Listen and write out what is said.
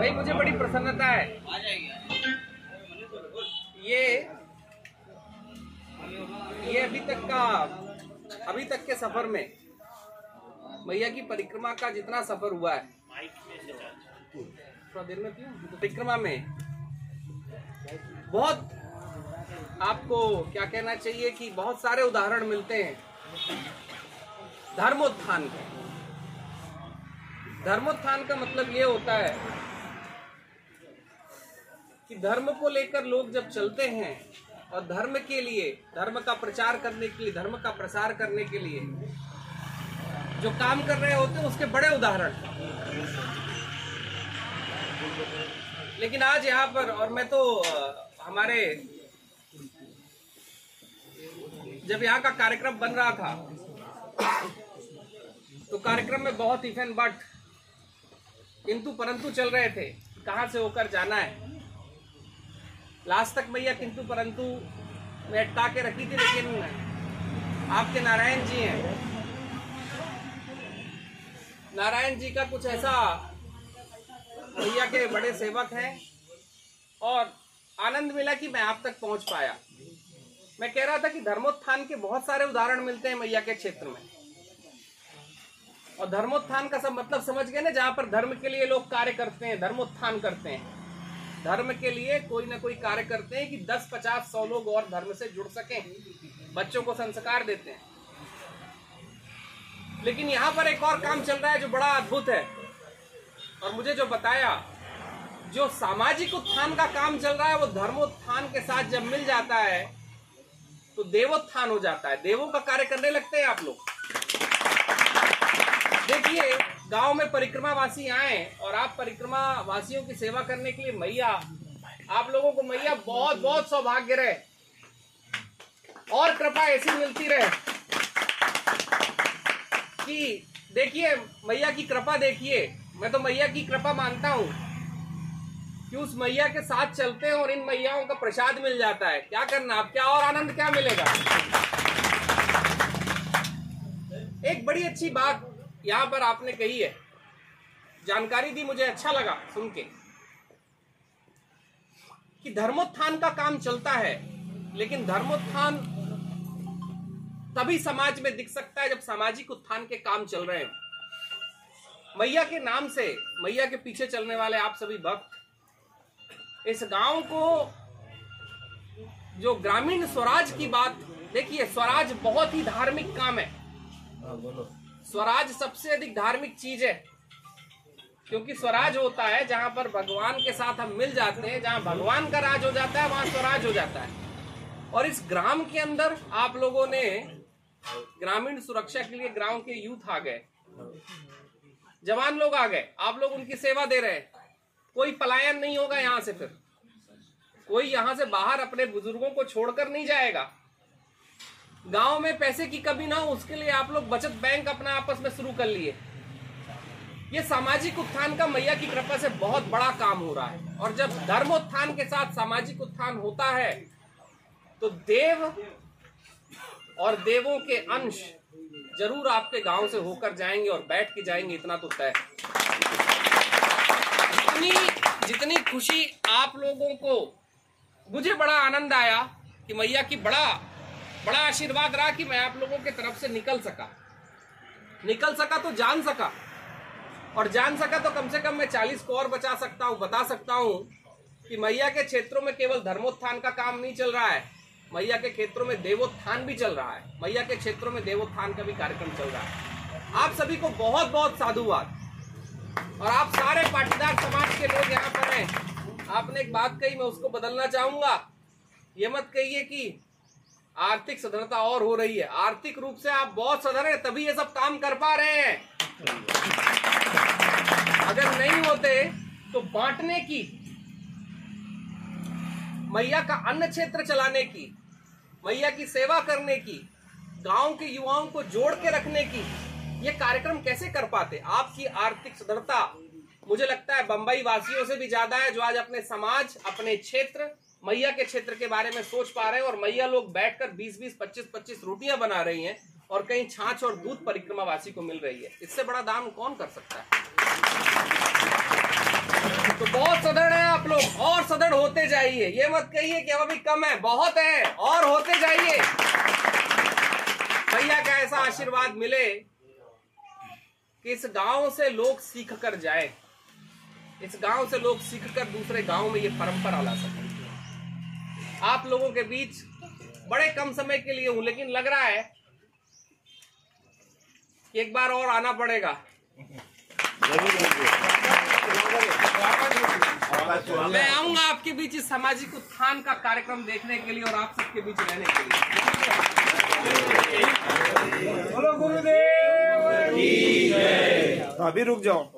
भाई, मुझे बड़ी प्रसन्नता है। ये ये अभी तक का, अभी तक के सफ़र में मैया की परिक्रमा का जितना सफ़र हुआ है। थोड़ा देर में? परिक्रमा में बहुत आपको क्या कहना चाहिए कि बहुत सारे उदाहरण मिलते हैं। धर्मोत्थान के। धर्मोत्थान का मतलब ये होता है कि धर्म को लेकर लोग जब चलते हैं और धर्म के लिए, धर्म का प्रचार करने के लिए, धर्म का प्रसार करने के लिए जो काम कर रहे होते हैं, उसके बड़े उदाहरण। लेकिन आज यहाँ पर, और मैं तो हमारे, जब यहाँ का कार्यक्रम बन रहा था तो कार्यक्रम में बहुत इफेन बट किंतु परंतु चल रहे थे, कहाँ से होकर जाना है? लास्ट तक मैया किंतु परंतु मैं अटका के रखी थी, लेकिन आपके नारायण जी हैं। नारायण जी का कुछ ऐसा भैया के बड़े सेवक हैं और आनंद मिला कि मैं आप तक पहुँच पाया। मैं कह रहा था कि धर्मोत्थान के बहुत सारे उदाहरण मिलते हैं मैया के क्षेत्र में। और धर्मोत्थान का सब मतलब समझ गए ना, जहाँ पर धर्म के लिए लोग कार्य करते हैं, धर्मोत्थान करते हैं। धर्म के लिए कोई ना कोई कार्य करते हैं कि 10 50 100 लोग और धर्म से जुड़ सकें। बच्चों को संस्कार देते हैं। लेकिन यहाँ पर एक और काम चल रहा है जो बड़ा अद्भुत है। और मुझे जो बताया, जो सामाजिक उत्थान का काम चल रहा है, वो धर्मोत्थान के साथ जब मिल जाता है तो देवोत्थान हो जाता है। देवों का कार्य करने लगते हैं आप लोग। देखिए गाँव में परिक्रमा वासी आए और आप परिक्रमा वासियों की सेवा करने के लिए मैया, आप लोगों को मैया बहुत बहुत सौभाग्य रहे। और कृपा ऐसी मिलती रहे कि देखिए, मैया की कृपा देखिए, मैं तो मैया की कृपा मानता हूँ कि उस मैया के साथ चलते हैं और इन मैयाओं का प्रसाद मिल जाता है। क्या करना, अब क्या और आनंद क्या मिलेगा? एक बड़ी अच्छी बात यहाँ पर आपने कही है। जानकारी दी, मुझे अच्छा लगा सुन के। कि धर्मोत्थान का काम चलता है, लेकिन धर्मोत्थान तभी समाज में दिख सकता है जब सामाजिक उत्थान के काम चल रहे हैं। मैया के नाम से, मैया के पीछे चलने वाले आप सभी भक्त, इस गाँव को जो ग्रामीण स्वराज की बात, देखिए, स्वराज बहुत ही धार्मिक काम है। स्वराज सबसे अधिक धार्मिक चीज़ है। क्योंकि स्वराज होता है जहाँ पर भगवान के साथ हम मिल जाते हैं, जहाँ भगवान का राज हो जाता है, वहाँ स्वराज हो जाता है। और इस ग्राम के अंदर आप लोगों ने ग्रामीण सुरक्षा के लिए ग्राम के यूथ आ गए। जवान लोग आ गए। आप लोग उनकी सेवा दे रहे हैं। कोई पलायन नहीं होगा यहाँ से फिर। कोई यहाँ से बाहर अपने बुज़ुर्गों को छोड़कर नहीं जाएगा। गाँव में पैसे की कमी ना हो, उसके लिए आप लोग बचत बैंक अपना आपस में शुरू कर लिए। ये सामाजिक उत्थान का मैया की कृपा से बहुत बड़ा काम हो रहा है। और जब धर्मोत्थान के साथ सामाजिक उत्थान होता है तो देव और देवों के अंश ज़रूर आपके गाँव से होकर जाएँगे और बैठ के जाएँगे, इतना तो तय जितनी जितनी खुशी आप लोगों को, मुझे बड़ा आनंद आया कि मैया की बड़ा बड़ा आशीर्वाद रहा कि मैं आप लोगों के तरफ़ से निकल सका। निकल सका तो जान सका। और जान सका तो कम से कम मैं चालीस को और बचा सकता हूँ, बता सकता हूँ कि मैया के क्षेत्रों में केवल धर्मोत्थान का काम नहीं चल रहा है, मैया के क्षेत्रों में देवोत्थान भी चल रहा है, मैया के क्षेत्रों में देवोत्थान का भी कार्यक्रम चल रहा है। आप सभी को बहुत बहुत साधुवाद। और आप सारे पाटीदार समाज के लोग यहाँ पर हैं। आपने एक बात कही, मैं उसको बदलना चाहूँगा। ये मत कहिए कि आर्थिक सधरता और हो रही है। आर्थिक रूप से आप बहुत सधर हैं, तभी ये सब काम कर पा रहे हैं। अगर नहीं होते तो बांटने की, मैया का अन्न क्षेत्र चलाने की, मैया की सेवा करने की, गाँव के युवाओं को जोड़ के रखने की, ये कार्यक्रम कैसे कर पाते? आपकी आर्थिक सदरता मुझे लगता है बंबई वासियों से भी ज़्यादा है, जो आज अपने समाज, अपने क्षेत्र मैया के क्षेत्र के बारे में सोच पा रहे हैं और मैया लोग बैठकर 20-20, 25-25 रोटियाँ बना रही हैं और कहीं छाछ और दूध परिक्रमा वासी को मिल रही है। इससे बड़ा दान कौन कर सकता है? तो बहुत सदृढ़ है आप लोग और सदृढ़ होते जाइए। ये मत कहिए कि अब अभी कम है बहुत है और होते जाइए। भैया का ऐसा आशीर्वाद मिले कि इस गाँव से लोग सीख कर जाए। इस गाँव से लोग सीख कर दूसरे गाँव में ये परंपरा ला सकें। आप लोगों के बीच बड़े कम समय के लिए हूँ लेकिन लग रहा है कि एक बार और आना पड़ेगा। मैं आऊँगा आपके बीच इस सामाजिक उत्थान का कार्यक्रम देखने के लिए और आप सबके बीच रहने के लिए। अभी रुक जाओ।